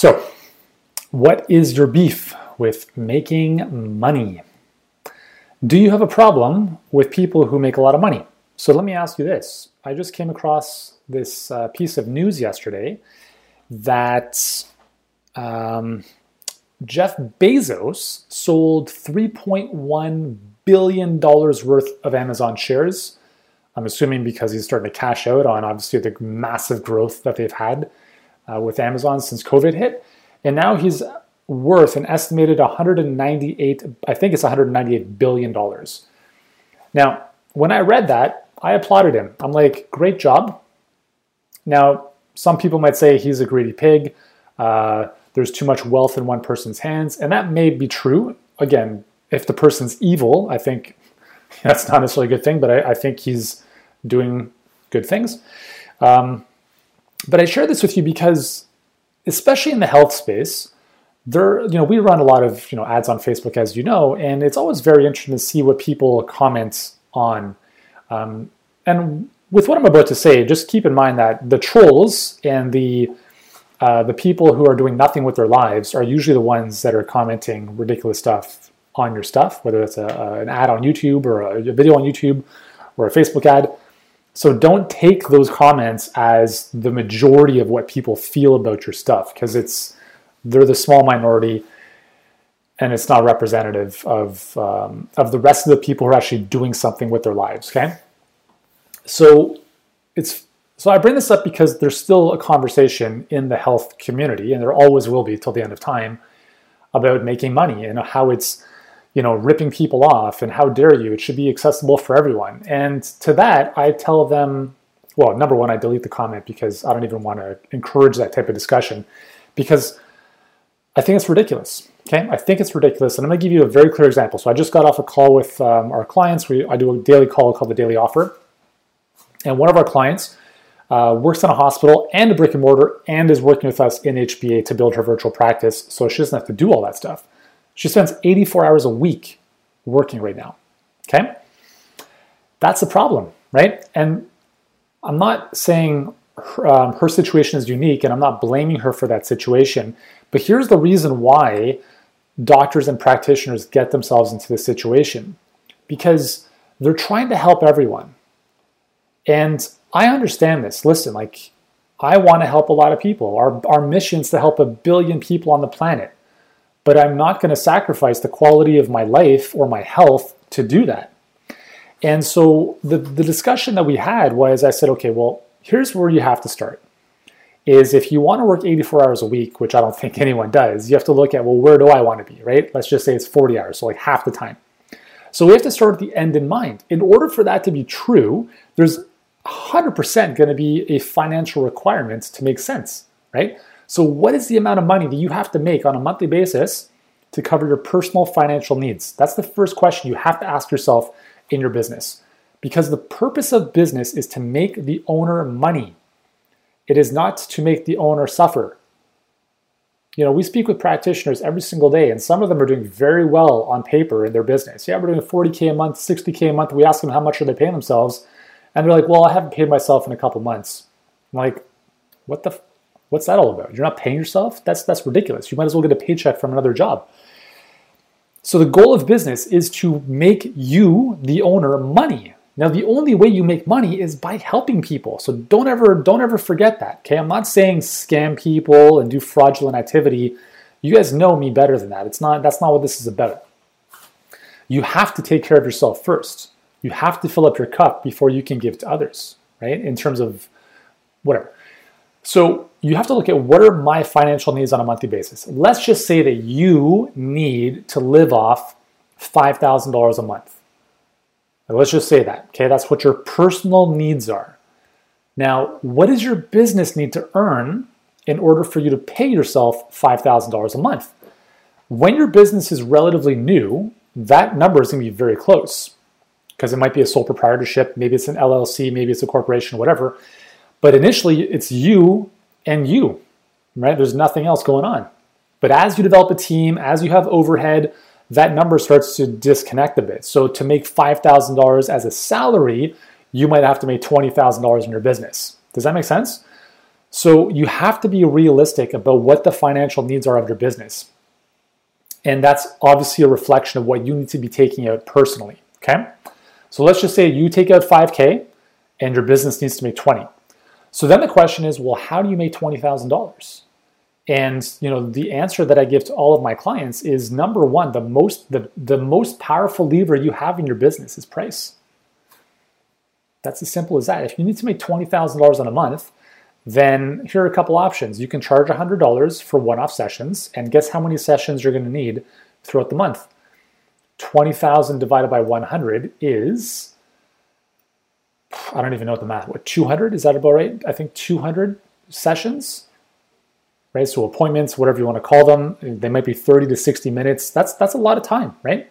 So, what is your beef with making money? Do you have a problem with people who make a lot of money? So, let me ask you this. I just came across this uh, piece of news yesterday that um, Jeff Bezos sold $3.1 billion worth of Amazon shares. I'm assuming because he's starting to cash out on obviously the massive growth that they've had uh, with Amazon since COVID hit. And now he's worth an estimated 198, I think it's 198 billion dollars. Now, when I read that, I applauded him. I'm like, great job. Now, some people might say he's a greedy pig. Uh, there's too much wealth in one person's hands, and that may be true. Again, if the person's evil, I think that's not necessarily a good thing, but I, I think he's doing good things. Um, but I share this with you because, especially in the health space, there, you know, we run a lot of you know ads on Facebook, as you know, and it's always very interesting to see what people comment on. Um, and with what I'm about to say, just keep in mind that the trolls and the uh, the people who are doing nothing with their lives are usually the ones that are commenting ridiculous stuff on your stuff, whether it's a, a, an ad on YouTube or a, a video on YouTube or a Facebook ad. So don't take those comments as the majority of what people feel about your stuff because it's they're the small minority and it's not representative of um, of the rest of the people who are actually doing something with their lives. Okay, so it's so I bring this up because there's still a conversation in the health community, and there always will be till the end of time, about making money and how it's you know, ripping people off and how dare you? It should be accessible for everyone. And to that, I tell them, well, number one, I delete the comment because I don't even want to encourage that type of discussion because I think it's ridiculous. Okay, I think it's ridiculous, and I'm going to give you a very clear example. So I just got off a call with um, our clients. We I do a daily call called the Daily Offer, and one of our clients uh, works in a hospital and a brick and mortar, and is working with us in HBA to build her virtual practice, so she doesn't have to do all that stuff. She spends 84 hours a week working right now. Okay? That's the problem, right? And I'm not saying her, um, her situation is unique and I'm not blaming her for that situation, but here's the reason why doctors and practitioners get themselves into this situation because they're trying to help everyone. And I understand this. Listen, like, I want to help a lot of people. Our, our mission is to help a billion people on the planet but I'm not going to sacrifice the quality of my life or my health to do that. And so the, the discussion that we had was I said, okay, well, here's where you have to start. Is if you want to work 84 hours a week, which I don't think anyone does, you have to look at, well, where do I want to be, right? Let's just say it's 40 hours, so like half the time. So we have to start at the end in mind. In order for that to be true, there's 100% going to be a financial requirement to make sense, right? So, what is the amount of money that you have to make on a monthly basis to cover your personal financial needs? That's the first question you have to ask yourself in your business. Because the purpose of business is to make the owner money, it is not to make the owner suffer. You know, we speak with practitioners every single day, and some of them are doing very well on paper in their business. Yeah, we're doing 40K a month, 60K a month. We ask them how much are they paying themselves, and they're like, well, I haven't paid myself in a couple months. I'm like, what the What's that all about? You're not paying yourself? That's that's ridiculous. You might as well get a paycheck from another job. So the goal of business is to make you the owner money. Now the only way you make money is by helping people. So don't ever don't ever forget that. Okay? I'm not saying scam people and do fraudulent activity. You guys know me better than that. It's not that's not what this is about. You have to take care of yourself first. You have to fill up your cup before you can give to others, right? In terms of whatever. So you have to look at what are my financial needs on a monthly basis. Let's just say that you need to live off $5,000 a month. let's just say that, okay? That's what your personal needs are. Now, what does your business need to earn in order for you to pay yourself $5,000 a month? When your business is relatively new, that number is going to be very close because it might be a sole proprietorship, maybe it's an LLC, maybe it's a corporation, whatever. But initially, it's you and you, right? There's nothing else going on. But as you develop a team, as you have overhead, that number starts to disconnect a bit. So to make $5,000 as a salary, you might have to make $20,000 in your business. Does that make sense? So you have to be realistic about what the financial needs are of your business. And that's obviously a reflection of what you need to be taking out personally. Okay. So let's just say you take out 5K and your business needs to make 20. So then the question is, well, how do you make $20,000? And you know, the answer that I give to all of my clients is number one, the most the, the most powerful lever you have in your business is price. That's as simple as that. If you need to make $20,000 in a month, then here are a couple options. You can charge $100 for one-off sessions, and guess how many sessions you're going to need throughout the month? 20,000 divided by 100 is I don't even know what the math. What 200 is that about right? I think 200 sessions right? So appointments, whatever you want to call them, they might be 30 to 60 minutes. That's that's a lot of time, right?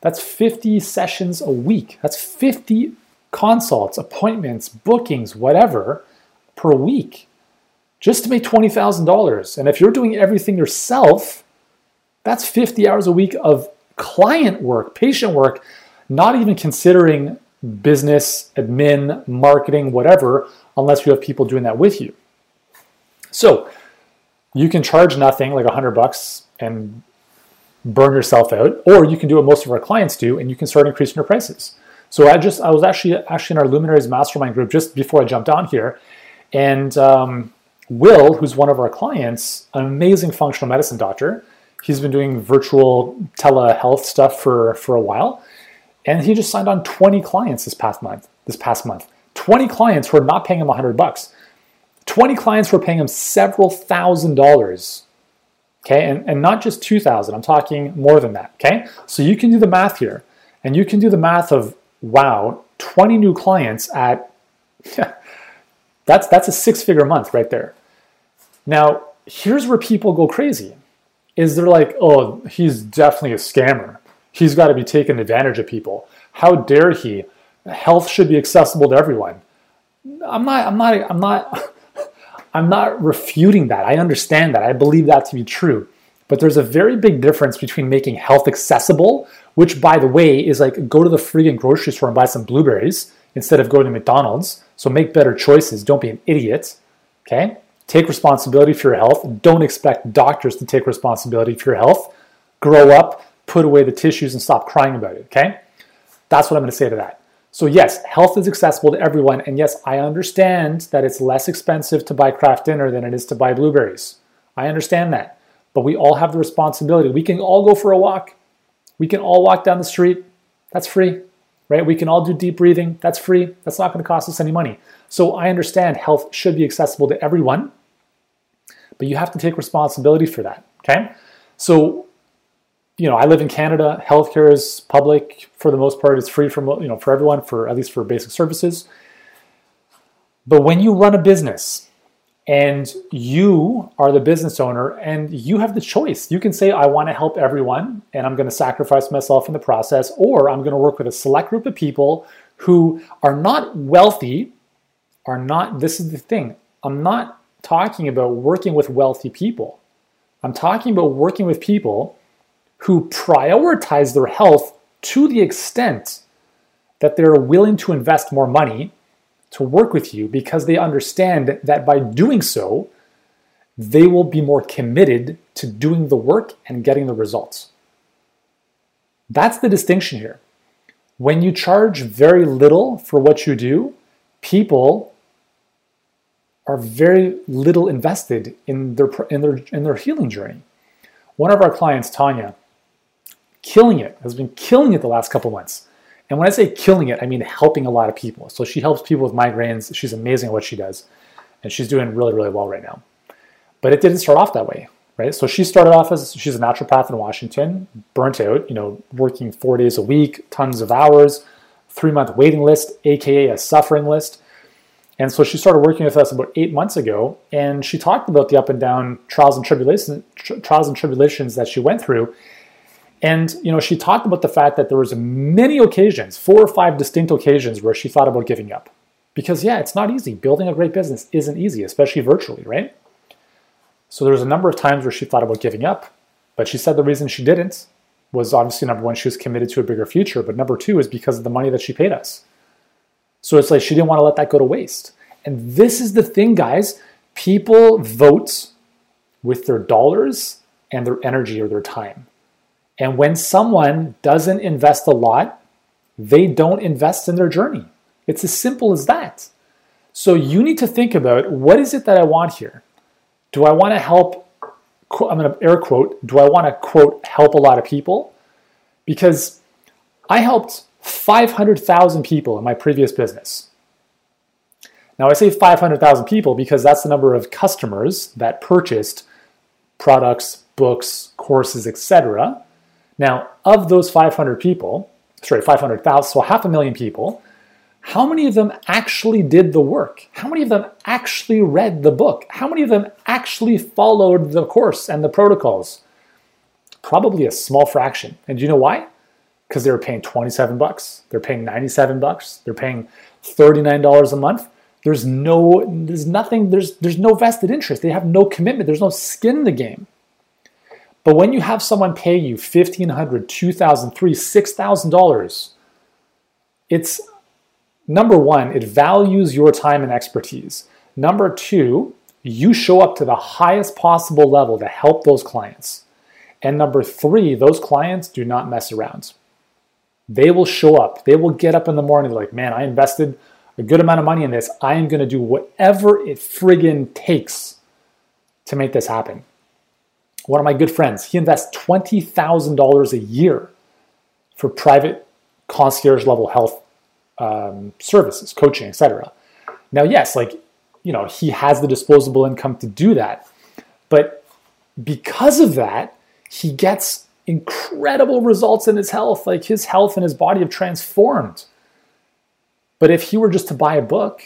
That's 50 sessions a week. That's 50 consults, appointments, bookings, whatever per week just to make $20,000. And if you're doing everything yourself, that's 50 hours a week of client work, patient work, not even considering business, admin, marketing, whatever, unless you have people doing that with you. So, you can charge nothing, like a hundred bucks, and burn yourself out, or you can do what most of our clients do, and you can start increasing your prices. So I just I was actually actually in our Luminaries Mastermind group just before I jumped on here, and um, Will, who's one of our clients, an amazing functional medicine doctor, he's been doing virtual telehealth stuff for for a while, and he just signed on 20 clients this past month. This past month, 20 clients who are not paying him 100 bucks. 20 clients were paying him several thousand dollars. Okay, and, and not just 2,000, I'm talking more than that. Okay, so you can do the math here, and you can do the math of wow, 20 new clients at that's that's a six-figure month right there. Now, here's where people go crazy. Is they're like, oh, he's definitely a scammer. He's got to be taking advantage of people. How dare he? Health should be accessible to everyone. I'm not, I'm not, I'm not I'm not refuting that. I understand that. I believe that to be true. But there's a very big difference between making health accessible, which, by the way, is like go to the freaking grocery store and buy some blueberries instead of going to McDonald's. So make better choices. Don't be an idiot. Okay? Take responsibility for your health. Don't expect doctors to take responsibility for your health. Grow up, put away the tissues, and stop crying about it. Okay? That's what I'm going to say to that. So, yes, health is accessible to everyone. And yes, I understand that it's less expensive to buy Kraft dinner than it is to buy blueberries. I understand that. But we all have the responsibility. We can all go for a walk. We can all walk down the street. That's free, right? We can all do deep breathing. That's free. That's not going to cost us any money. So, I understand health should be accessible to everyone, but you have to take responsibility for that, okay? So, you know, I live in Canada. Healthcare is public for the most part. It's free for you know for everyone for at least for basic services. But when you run a business and you are the business owner and you have the choice, you can say, I want to help everyone and I'm going to sacrifice myself in the process, or I'm going to work with a select group of people who are not wealthy, are not, this is the thing, I'm not talking about working with wealthy people. I'm talking about working with people who prioritize their health to the extent that they're willing to invest more money to work with you because they understand that by doing so, they will be more committed to doing the work and getting the results. That's the distinction here. When you charge very little for what you do, people are very little invested in their in their in their healing journey. One of our clients, Tanya, killing it, has been killing it the last couple months. And when I say killing it, I mean helping a lot of people. So she helps people with migraines. She's amazing at what she does. And she's doing really, really well right now. But it didn't start off that way, right? So she started off as she's a naturopath in Washington, burnt out, you know, working four days a week, tons of hours, three month waiting list, AKA a suffering list. And so she started working with us about eight months ago, and she talked about the up and down trials and tribulations, trials and tribulations that she went through, and you know, she talked about the fact that there was many occasions, four or five distinct occasions where she thought about giving up. Because yeah, it's not easy. Building a great business isn't easy, especially virtually, right? So there was a number of times where she thought about giving up, but she said the reason she didn't was obviously number one, she was committed to a bigger future, but number two is because of the money that she paid us. So it's like she didn't want to let that go to waste. And this is the thing, guys. People vote with their dollars and their energy or their time. And when someone doesn't invest a lot, they don't invest in their journey. It's as simple as that. So you need to think about what is it that I want here? Do I want to help? I'm going to air quote. Do I want to quote help a lot of people? Because I helped 500,000 people in my previous business. Now I say 500,000 people because that's the number of customers that purchased products, books, courses, etc. Now, of those 500 people, sorry, 500,000, so half a million people, how many of them actually did the work? How many of them actually read the book? How many of them actually followed the course and the protocols? Probably a small fraction. And do you know why? Because they were paying 27 bucks. They're paying 97 bucks. They're paying $39 a month. There's no there's nothing there's there's no vested interest. They have no commitment. There's no skin in the game. But when you have someone pay you $1500, $2000, $3000, $6000, it's Number one, it values your time and expertise. Number two, you show up to the highest possible level to help those clients. And number three, those clients do not mess around. They will show up. They will get up in the morning like, man, I invested a good amount of money in this. I am going to do whatever it friggin' takes to make this happen. One of my good friends, he invests $20,000 a year for private concierge level health um, services, coaching, etc. Now, yes, like you know, he has the disposable income to do that, but because of that, he gets incredible results in his health. Like his health and his body have transformed. But if he were just to buy a book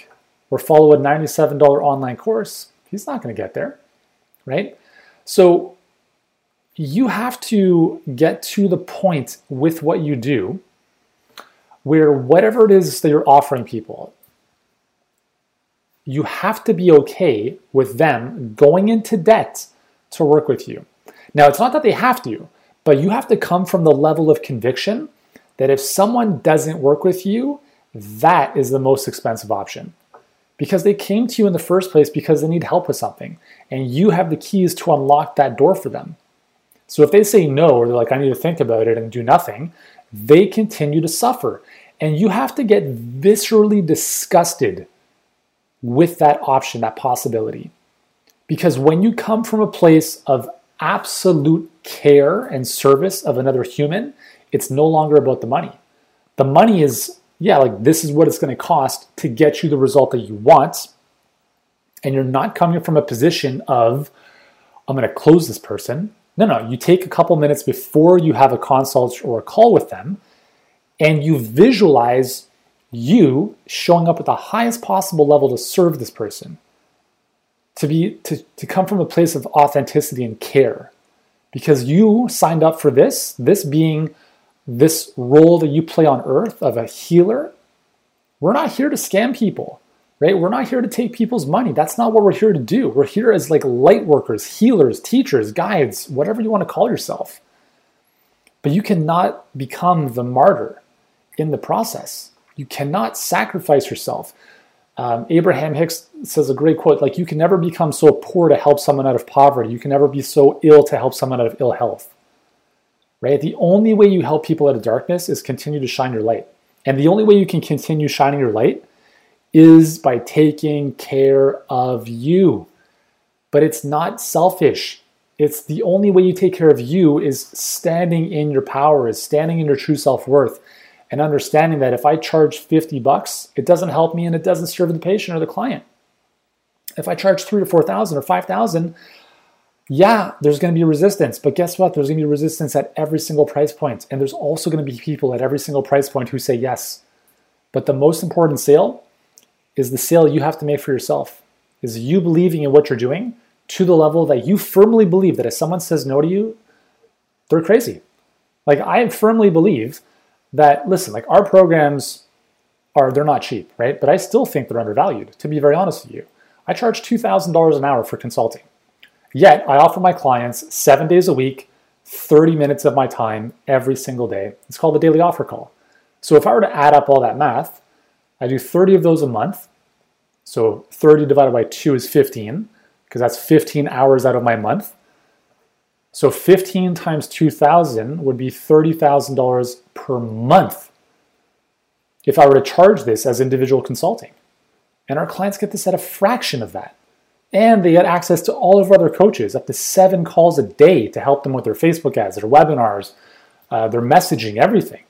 or follow a $97 online course, he's not going to get there, right? So you have to get to the point with what you do where whatever it is that you're offering people, you have to be okay with them going into debt to work with you. Now, it's not that they have to, but you have to come from the level of conviction that if someone doesn't work with you, that is the most expensive option. Because they came to you in the first place because they need help with something, and you have the keys to unlock that door for them. So if they say no, or they're like, I need to think about it and do nothing, they continue to suffer. And you have to get viscerally disgusted with that option, that possibility. Because when you come from a place of absolute care and service of another human, it's no longer about the money. The money is, yeah, like this is what it's going to cost to get you the result that you want. And you're not coming from a position of, I'm going to close this person. No, no, you take a couple minutes before you have a consult or a call with them and you visualize you showing up at the highest possible level to serve this person to be to, to come from a place of authenticity and care. Because you signed up for this this being this role that you play on earth of a healer we're not here to scam people right we're not here to take people's money that's not what we're here to do we're here as like light workers healers teachers guides whatever you want to call yourself but you cannot become the martyr in the process. You cannot sacrifice yourself. Um, Abraham Hicks says a great quote like, You can never become so poor to help someone out of poverty. You can never be so ill to help someone out of ill health. Right? The only way you help people out of darkness is continue to shine your light. And the only way you can continue shining your light is by taking care of you. But it's not selfish. It's the only way you take care of you is standing in your power, is standing in your true self worth, and understanding that if I charge 50 bucks, it doesn't help me and it doesn't serve the patient or the client. If I charge three to 4,000 or 5,000, yeah, there's going to be resistance, but guess what? There's going to be resistance at every single price point. And there's also going to be people at every single price point who say yes. But the most important sale is the sale you have to make for yourself, is you believing in what you're doing to the level that you firmly believe that if someone says no to you, they're crazy. Like I firmly believe that listen, like our programs are they're not cheap, right? But I still think they're undervalued, to be very honest with you. I charge $2,000 an hour for consulting. Yet I offer my clients 7 days a week, 30 minutes of my time every single day. It's called the daily offer call. So if I were to add up all that math, I do 30 of those a month. So 30 divided by 2 is 15. because that's 15 hours out of my month. So 15 times 2000 would be $30,000 per month if I were to charge this as individual consulting. And our clients get this at a fraction of that. And they get access to all of our other coaches, up to seven calls a day to help them with their Facebook ads, their webinars, uh, their messaging, everything.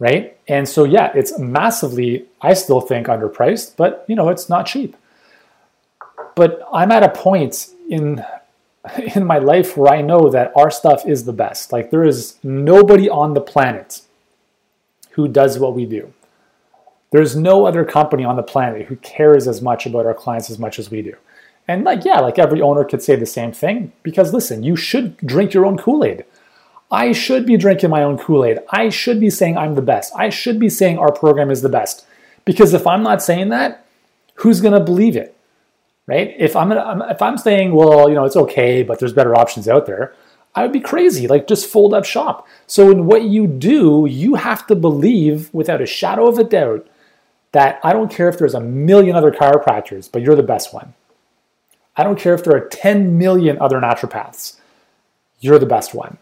Right? And so, yeah, it's massively, I still think, underpriced, but you know, it's not cheap. But I'm at a point in in my life where I know that our stuff is the best. Like there is nobody on the planet who does what we do. There's no other company on the planet who cares as much about our clients as much as we do. And like, yeah, like every owner could say the same thing because listen, you should drink your own Kool Aid. I should be drinking my own Kool Aid. I should be saying I'm the best. I should be saying our program is the best. Because if I'm not saying that, who's going to believe it? Right? If I'm gonna, if I'm saying, well, you know, it's okay, but there's better options out there, I would be crazy. Like just fold up shop. So in what you do, you have to believe without a shadow of a doubt that I don't care if there's a million other chiropractors, but you're the best one. I don't care if there are 10 million other naturopaths. You're the best one.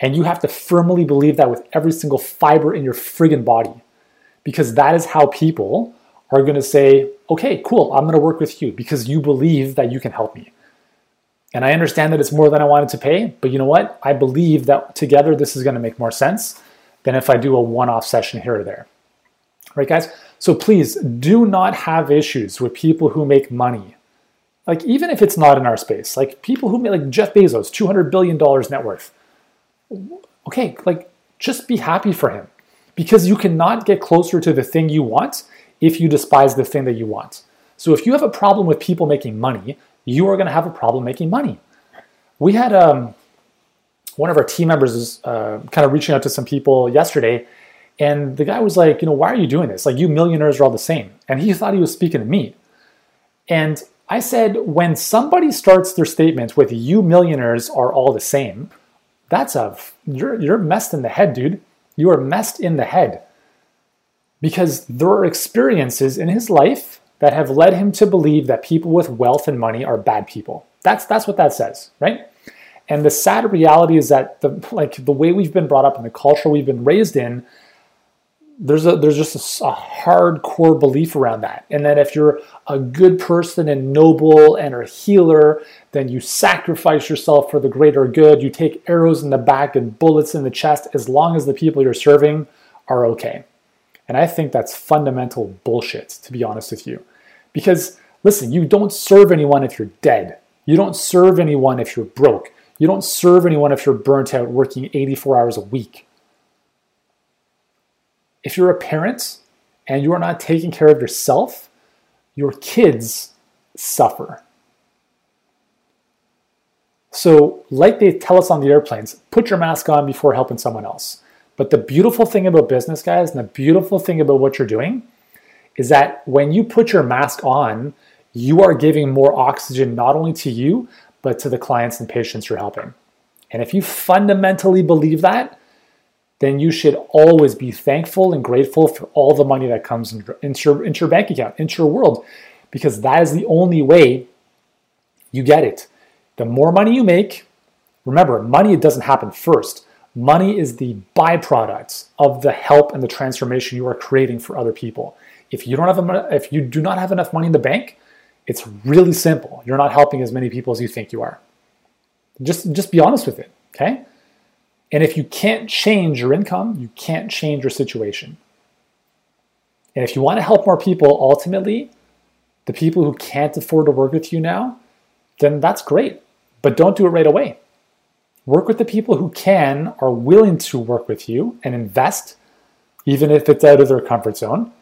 And you have to firmly believe that with every single fiber in your friggin' body. Because that is how people are gonna say, okay, cool, I'm gonna work with you because you believe that you can help me. And I understand that it's more than I wanted to pay, but you know what? I believe that together this is gonna make more sense than if I do a one off session here or there. Right, guys? So please do not have issues with people who make money like even if it's not in our space, like people who make like Jeff Bezos, two hundred billion dollars net worth. Okay, like just be happy for him, because you cannot get closer to the thing you want if you despise the thing that you want. So if you have a problem with people making money, you are going to have a problem making money. We had um, one of our team members is uh, kind of reaching out to some people yesterday, and the guy was like, you know, why are you doing this? Like you millionaires are all the same, and he thought he was speaking to me, and I said, when somebody starts their statement with you millionaires are all the same, that's a, you're, you're messed in the head, dude. You are messed in the head. Because there are experiences in his life that have led him to believe that people with wealth and money are bad people. That's, that's what that says, right? And the sad reality is that the, like the way we've been brought up and the culture we've been raised in there's a there's just a, a, hardcore belief around that. And that if you're a good person and noble and a healer then you sacrifice yourself for the greater good. You take arrows in the back and bullets in the chest as long as the people you're serving are okay. And i think that's fundamental bullshit to be honest with you. Because listen you don't serve anyone if you're dead. You don't serve anyone if you're broke. You don't serve anyone if you're burnt out working 84 hours a week if you're a parent and you are not taking care of yourself, your kids suffer. So, like they tell us on the airplanes, put your mask on before helping someone else. But the beautiful thing about business, guys, and the beautiful thing about what you're doing is that when you put your mask on, you are giving more oxygen not only to you, but to the clients and patients you're helping. And if you fundamentally believe that, then you should always be thankful and grateful for all the money that comes into your, into your bank account, into your world, because that is the only way you get it. The more money you make, remember, money doesn't happen first. Money is the byproduct of the help and the transformation you are creating for other people. If you don't have if you do not have enough money in the bank, it's really simple. You're not helping as many people as you think you are. Just just be honest with it, okay? And if you can't change your income, you can't change your situation. And if you want to help more people, ultimately, the people who can't afford to work with you now, then that's great. But don't do it right away. Work with the people who can, are willing to work with you and invest, even if it's out of their comfort zone.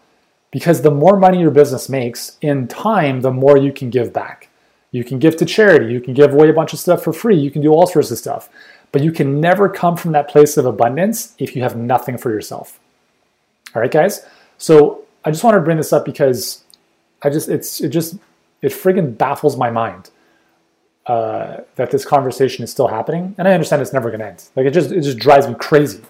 Because the more money your business makes, in time, the more you can give back. You can give to charity, you can give away a bunch of stuff for free, you can do all sorts of stuff. But you can never come from that place of abundance if you have nothing for yourself. All right, guys? So I just want to bring this up because I just, it's, it just, it friggin' baffles my mind uh, that this conversation is still happening. And I understand it's never to end. Like it just, it just drives me crazy.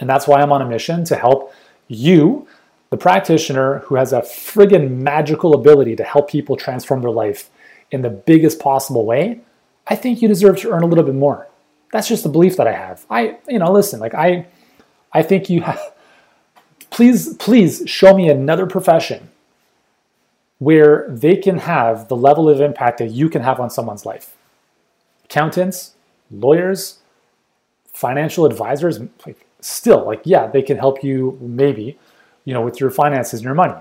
And that's why I'm on a mission to help you, the practitioner who has a friggin' magical ability to help people transform their life in the biggest possible way, I think you deserve to earn a little bit more. That's just the belief that I have. I, you know, listen, like I, I think you have, please, please show me another profession where they can have the level of impact that you can have on someone's life. Accountants, lawyers, financial advisors, like still, like, yeah, they can help you maybe, you know, with your finances and your money.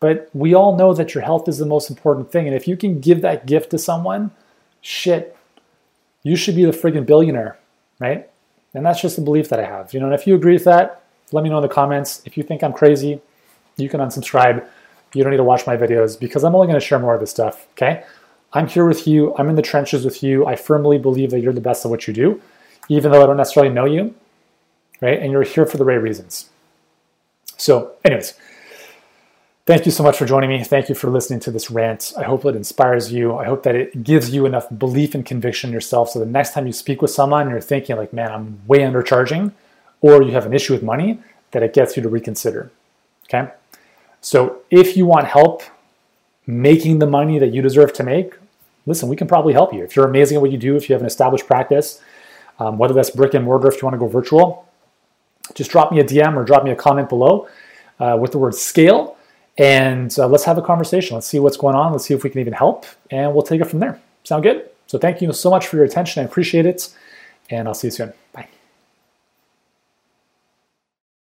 But we all know that your health is the most important thing. And if you can give that gift to someone, shit, you should be the friggin' billionaire, right? And that's just a belief that I have. You know, and if you agree with that, let me know in the comments. If you think I'm crazy, you can unsubscribe. You don't need to watch my videos because I'm only going to share more of this stuff, okay? I'm here with you. I'm in the trenches with you. I firmly believe that you're the best at what you do, even though I don't necessarily know you, right? And you're here for the right reasons. So, anyways, Thank you so much for joining me. Thank you for listening to this rant. I hope it inspires you. I hope that it gives you enough belief and conviction in yourself so the next time you speak with someone, you're thinking, like, man, I'm way undercharging, or you have an issue with money, that it gets you to reconsider. Okay? So if you want help making the money that you deserve to make, listen, we can probably help you. If you're amazing at what you do, if you have an established practice, um, whether that's brick and mortar, if you want to go virtual, just drop me a DM or drop me a comment below uh, with the word scale and uh, let's have a conversation. Let's see what's going on. Let's see if we can even help, and we'll take it from there. Sound good? So thank you so much for your attention. I appreciate it, and I'll see you soon.